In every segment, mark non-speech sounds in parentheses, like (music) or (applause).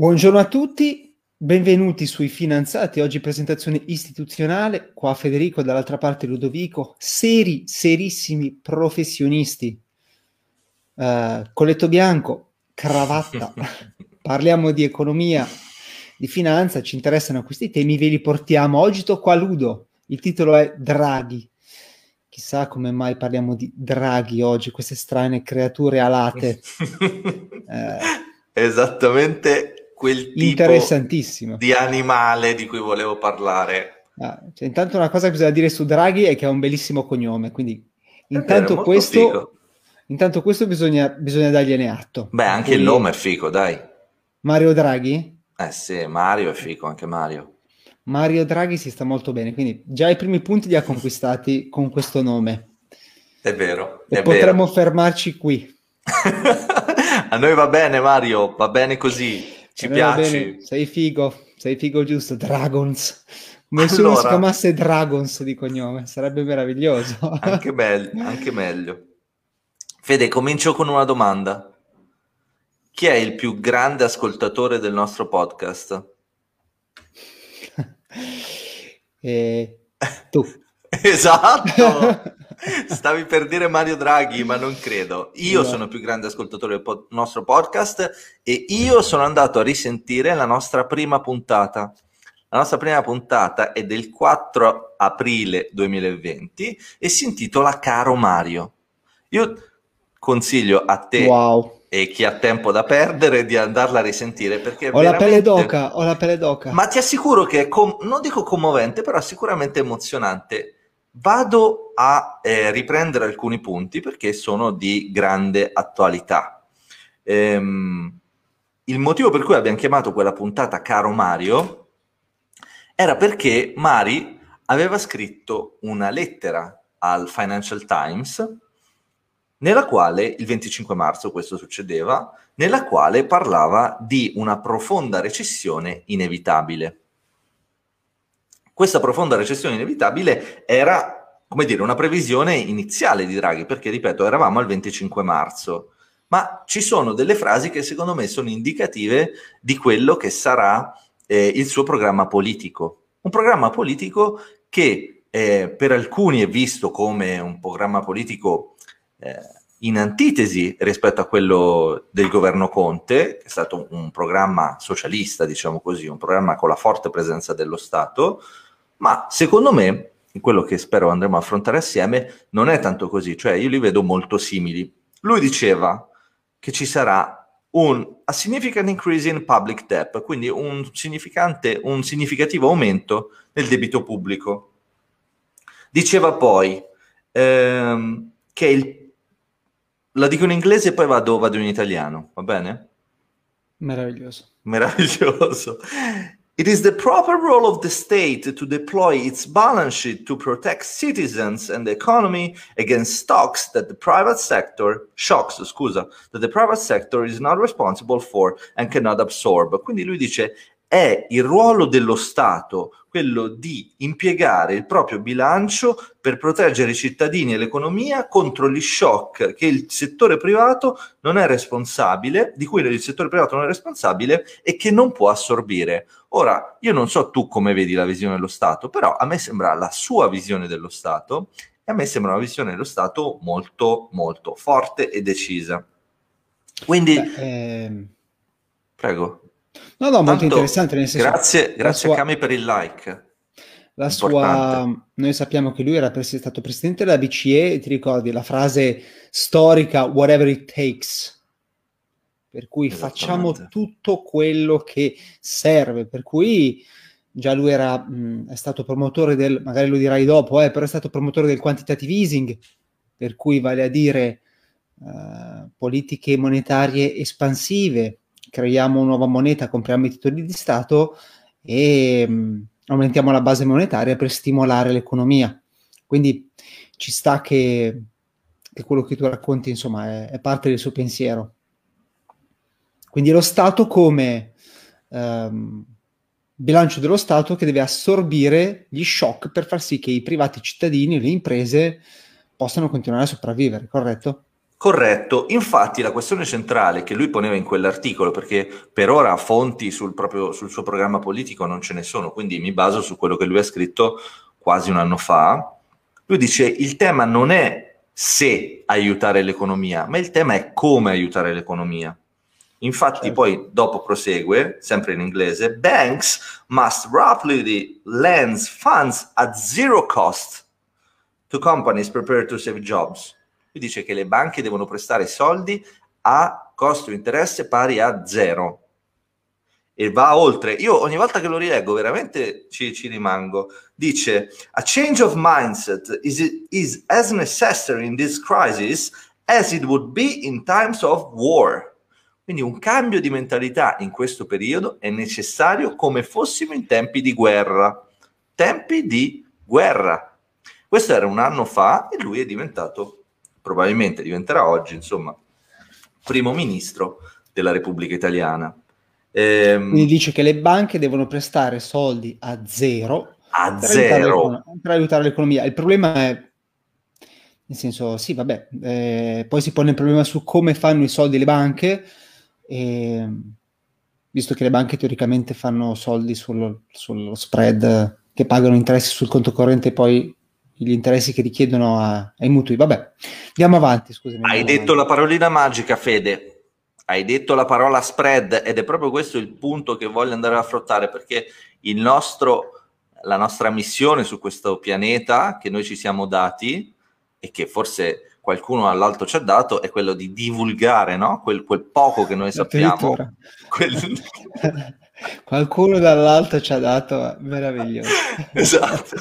Buongiorno a tutti, benvenuti sui finanziati. Oggi presentazione istituzionale. Qua Federico, dall'altra parte Ludovico, seri, serissimi professionisti. Uh, colletto bianco, cravatta. (laughs) Parliamo di economia, di finanza, ci interessano questi temi, ve li portiamo. Oggi tocco a Ludo. Il titolo è Draghi. Chissà come mai parliamo di draghi oggi, queste strane creature alate. (laughs) eh, Esattamente quel tipo di animale di cui volevo parlare. Ah, cioè, intanto una cosa che bisogna dire su Draghi è che ha un bellissimo cognome, quindi intanto, vero, questo, intanto questo bisogna, bisogna dargliene atto. Beh, anche Poi... il nome è fico, dai. Mario Draghi? Eh sì, Mario è fico, anche Mario. Mario Draghi si sta molto bene, quindi già i primi punti li ha conquistati (laughs) con questo nome. È vero. E è potremmo vero. fermarci qui. (laughs) A noi va bene, Mario, va bene così. Ci piace. Sei figo, sei figo giusto, Dragons. (laughs) Nessuno allora, si chiamasse Dragons di cognome, sarebbe meraviglioso. anche, me- (laughs) anche meglio. Fede, comincio con una domanda. Chi è il più grande ascoltatore del nostro podcast? (laughs) eh, tu. (laughs) esatto. (laughs) Stavi per dire Mario Draghi, ma non credo. Io no. sono più grande ascoltatore del po- nostro podcast e io sono andato a risentire la nostra prima puntata. La nostra prima puntata è del 4 aprile 2020 e si intitola Caro Mario. Io consiglio a te wow. e chi ha tempo da perdere di andarla a risentire perché ho veramente... la pelle d'oca, ho la pelle d'oca. Ma ti assicuro che è com- non dico commovente, però sicuramente emozionante Vado a eh, riprendere alcuni punti perché sono di grande attualità. Ehm, il motivo per cui abbiamo chiamato quella puntata Caro Mario era perché Mari aveva scritto una lettera al Financial Times nella quale, il 25 marzo questo succedeva, nella quale parlava di una profonda recessione inevitabile. Questa profonda recessione inevitabile era, come dire, una previsione iniziale di Draghi, perché, ripeto, eravamo al 25 marzo, ma ci sono delle frasi che secondo me sono indicative di quello che sarà eh, il suo programma politico. Un programma politico che eh, per alcuni è visto come un programma politico eh, in antitesi rispetto a quello del governo Conte, che è stato un programma socialista, diciamo così, un programma con la forte presenza dello Stato, ma secondo me, in quello che spero andremo a affrontare assieme, non è tanto così, cioè io li vedo molto simili. Lui diceva che ci sarà un a significant increase in public debt, quindi un, significante, un significativo aumento nel debito pubblico. Diceva poi ehm, che il, la dico in inglese e poi vado, vado in italiano, va bene? Meraviglioso. Meraviglioso. It is the proper role of the state to deploy its balance sheet to protect citizens and the economy against stocks that the private sector, shocks, scusa, that the private sector is not responsible for and cannot absorb. Quindi lui dice è il ruolo dello Stato quello di impiegare il proprio bilancio per proteggere i cittadini e l'economia contro gli shock che il settore privato non è responsabile, di cui il settore privato non è responsabile e che non può assorbire. Ora, io non so tu come vedi la visione dello Stato, però a me sembra la sua visione dello Stato e a me sembra una visione dello Stato molto, molto forte e decisa. Quindi, Beh, ehm... prego. No, no, molto interessante. Nel senso, grazie, grazie sua, a Cami per il like. La sua, noi sappiamo che lui era pres- stato presidente della BCE ti ricordi la frase storica whatever it takes. Per cui facciamo tutto quello che serve. Per cui già lui era, mh, è stato promotore del, magari lo dirai dopo, eh, però è stato promotore del quantitative easing, per cui vale a dire uh, politiche monetarie espansive, creiamo nuova moneta, compriamo i titoli di Stato e mh, mm, aumentiamo la base monetaria per stimolare l'economia. Quindi ci sta che, che quello che tu racconti, insomma, è, è, parte del suo pensiero. Quindi lo Stato come um, bilancio dello Stato che deve assorbire gli shock per far sì che i privati cittadini, le imprese, possano continuare a sopravvivere, corretto? Corretto, infatti la questione centrale che lui poneva in quell'articolo, perché per ora fonti sul, proprio, sul suo programma politico non ce ne sono, quindi mi baso su quello che lui ha scritto quasi un anno fa, lui dice il tema non è se aiutare l'economia, ma il tema è come aiutare l'economia. Infatti certo. poi dopo prosegue, sempre in inglese, banks must rapidly lend funds at zero cost to companies prepared to save jobs. Lui dice che le banche devono prestare soldi a costo interesse pari a zero. E va oltre. Io ogni volta che lo rileggo veramente ci, ci rimango. Dice, a change of mindset is, is as necessary in this crisis as it would be in times of war. Quindi un cambio di mentalità in questo periodo è necessario come fossimo in tempi di guerra. Tempi di guerra. Questo era un anno fa e lui è diventato probabilmente diventerà oggi, insomma, primo ministro della Repubblica Italiana. Ehm, Quindi dice che le banche devono prestare soldi a zero a per zero aiutare per aiutare l'economia. Il problema è nel senso, sì, vabbè, eh, poi si pone il problema su come fanno i soldi le banche, e, visto che le banche teoricamente fanno soldi sullo, sullo spread che pagano interessi sul conto corrente e poi gli interessi che richiedono a, ai mutui. Vabbè, andiamo avanti. Scusami. Hai detto la parolina magica, Fede. Hai detto la parola spread ed è proprio questo il punto che voglio andare a affrontare perché il nostro, la nostra missione su questo pianeta che noi ci siamo dati e che forse qualcuno all'alto ci ha dato è quello di divulgare no? quel, quel poco che noi sappiamo. Quel... (laughs) Qualcuno dall'alto ci ha dato meraviglioso. (laughs) esatto.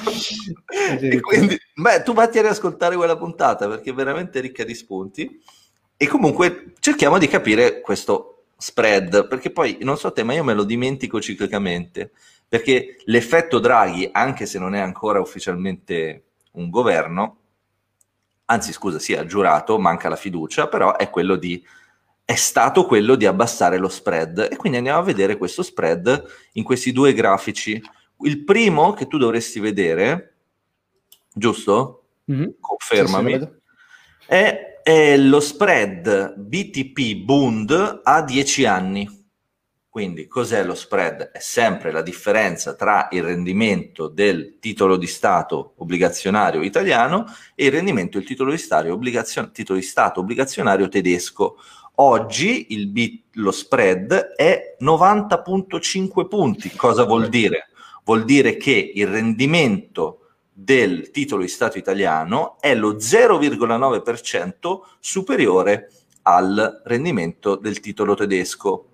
e quindi, beh, tu vatti a riascoltare quella puntata perché è veramente ricca di spunti. E comunque cerchiamo di capire questo spread, perché poi non so te, ma io me lo dimentico ciclicamente. Perché l'effetto Draghi, anche se non è ancora ufficialmente un governo, anzi scusa, sì, ha giurato, manca la fiducia, però è quello di è stato quello di abbassare lo spread. E quindi andiamo a vedere questo spread in questi due grafici. Il primo che tu dovresti vedere, giusto? Mm-hmm. Confermami. Sì, sì, è, è, lo spread BTP Bund a 10 anni. Quindi cos'è lo spread? È sempre la differenza tra il rendimento del titolo di Stato obbligazionario italiano e il rendimento del titolo di Stato, obbligazio- titolo di Stato obbligazionario tedesco. Oggi il bit, lo spread è 90.5 punti. Cosa vuol dire? Vuol dire che il rendimento del titolo di Stato italiano è lo 0,9% superiore al rendimento del titolo tedesco.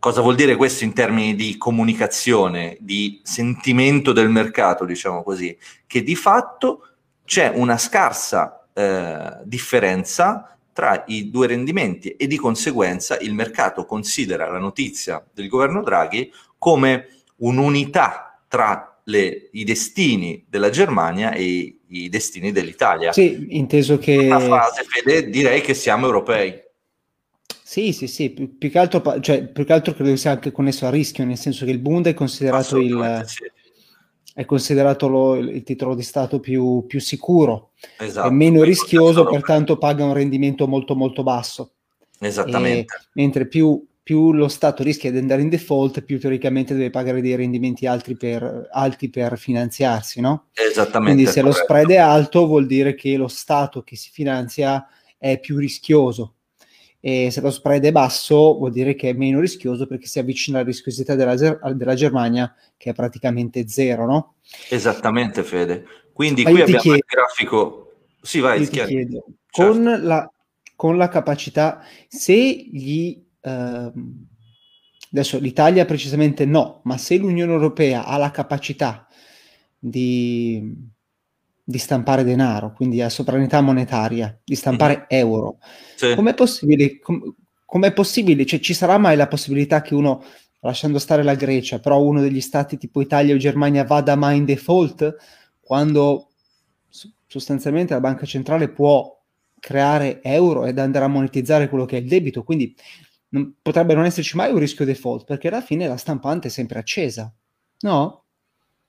Cosa vuol dire questo in termini di comunicazione, di sentimento del mercato, diciamo così? Che di fatto c'è una scarsa eh, differenza tra i due rendimenti e di conseguenza il mercato considera la notizia del governo Draghi come un'unità tra le, i destini della Germania e i destini dell'Italia. Sì, inteso che... Una frase, Fede, direi che siamo europei. Sì, sì, sì, più, più, che altro, cioè, più che altro credo sia anche connesso al rischio, nel senso che il Bund è considerato il... Sì è considerato lo, il titolo di Stato più, più sicuro, esatto. è meno rischioso, pertanto paga un rendimento molto molto basso. Esattamente. E, mentre più, più, lo Stato rischia di andare in default, più teoricamente deve pagare dei rendimenti alti per, alti per finanziarsi, no? Esattamente. Quindi se corretto. lo spread è alto vuol dire che lo Stato che si finanzia è più rischioso e se lo spread è basso vuol dire che è meno rischioso perché si avvicina alla rischiosità della, della Germania che è praticamente zero, no? Esattamente Fede. Quindi Ma qui abbiamo chiedo, il grafico... Sì, vai, ti chiedo, certo. con, la, con, la, capacità, se gli... Ehm, adesso l'Italia precisamente no, ma se l'Unione Europea ha la capacità di di stampare denaro, quindi a sovranità monetaria, di stampare mm. euro. Sì. Com'è possibile? Com- com'è possibile? Cioè, ci sarà mai la possibilità che uno, lasciando stare la Grecia, però uno degli stati tipo Italia o Germania vada mai in default quando sostanzialmente la banca centrale può creare euro ed andare a monetizzare quello che è il debito, quindi non, potrebbe non esserci mai un rischio default, perché alla fine la stampante è sempre accesa, no?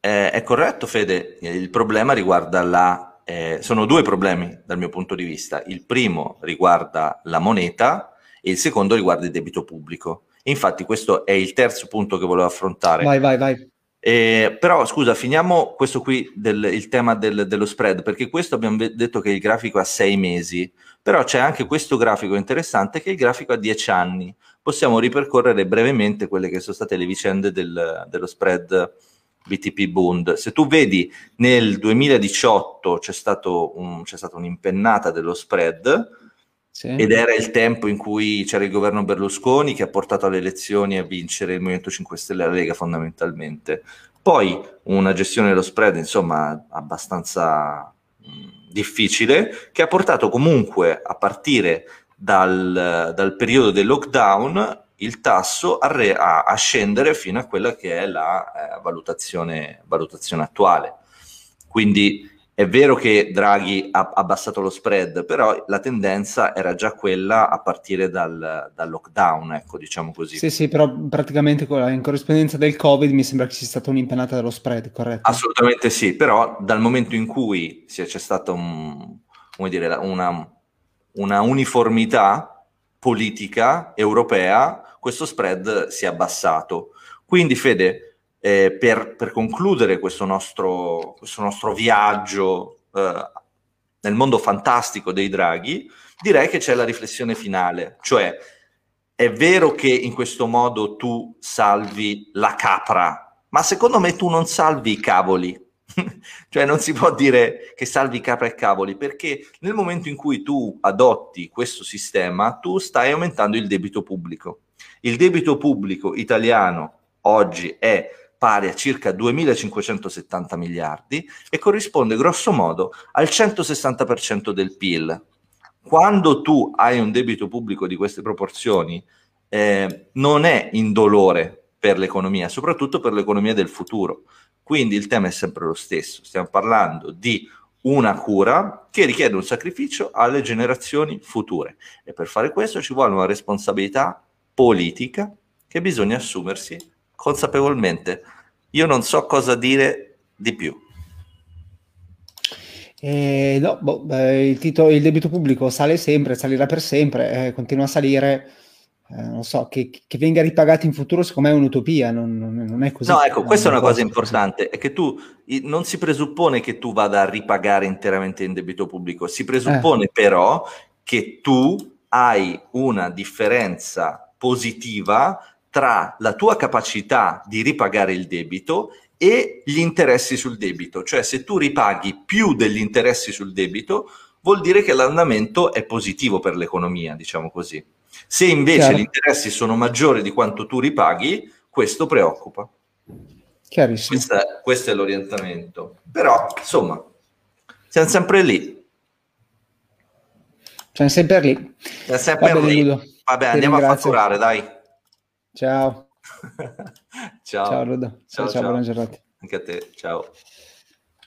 Eh, è corretto, Fede. Il problema riguarda la eh, sono due problemi dal mio punto di vista. Il primo riguarda la moneta e il secondo riguarda il debito pubblico. infatti questo è il terzo punto che volevo affrontare. Vai, vai, vai. Eh, però scusa, finiamo questo qui, del, il tema del, dello spread, perché questo abbiamo detto che il grafico ha sei mesi, però c'è anche questo grafico interessante che è il grafico a dieci anni. Possiamo ripercorrere brevemente quelle che sono state le vicende del, dello spread BTP Bund. Se tu vedi nel 2018 c'è, stato un, c'è stata un'impennata dello spread sì. ed era il tempo in cui c'era il governo Berlusconi che ha portato alle elezioni a vincere il Movimento 5 Stelle e la Lega fondamentalmente. Poi una gestione dello spread insomma abbastanza mh, difficile che ha portato comunque a partire dal, dal periodo del lockdown il tasso a, re, a, a, scendere fino a quella che è la eh, valutazione, valutazione, attuale. Quindi è vero che Draghi ha abbassato lo spread, però la tendenza era già quella a partire dal, dal lockdown, ecco, diciamo così. Sì, sì, però praticamente in corrispondenza del Covid mi sembra che sia stata un'impennata dello spread, corretto? Assolutamente sì, però dal momento in cui c'è stata un, dire, una, una uniformità politica europea, questo spread si è abbassato. Quindi, Fede, eh, per, per, concludere questo nostro, questo nostro viaggio eh, nel mondo fantastico dei draghi, direi che c'è la riflessione finale, cioè è vero che in questo modo tu salvi la capra, ma secondo me tu non salvi i cavoli. (laughs) cioè non si può dire che salvi capra e cavoli, perché nel momento in cui tu adotti questo sistema, tu stai aumentando il debito pubblico. Il debito pubblico italiano oggi è pari a circa 2.570 miliardi e corrisponde grosso modo al 160% del PIL. Quando tu hai un debito pubblico di queste proporzioni, eh, non è indolore per l'economia, soprattutto per l'economia del futuro. Quindi il tema è sempre lo stesso, stiamo parlando di una cura che richiede un sacrificio alle generazioni future e per fare questo ci vuole una responsabilità politica che bisogna assumersi consapevolmente. Io non so cosa dire di più. Eh, no, boh, eh, il, titolo, il, debito pubblico sale sempre, salirà per sempre, eh, continua a salire. Eh, non so, che, che, venga ripagato in futuro, secondo me è un'utopia, non, non è così. No, ecco, questa è una cosa importante, è che tu non si presuppone che tu vada a ripagare interamente in debito pubblico, si presuppone eh. però che tu hai una differenza positiva tra la tua capacità di ripagare il debito e gli interessi sul debito. Cioè se tu ripaghi più degli interessi sul debito, vuol dire che l'andamento è positivo per l'economia, diciamo così. Se invece Chiaro. gli interessi sono maggiori di quanto tu ripaghi, questo preoccupa. Chiarissimo. Questa, questo è l'orientamento. Però, insomma, siamo sempre lì. Siamo sempre lì. Siamo sempre Va lì. Bene, Vabbè, andiamo ringrazio. a fatturare, dai. Ciao. (laughs) ciao. Ciao. Ciao, ciao, ciao, buona giornata. Anche a te, ciao.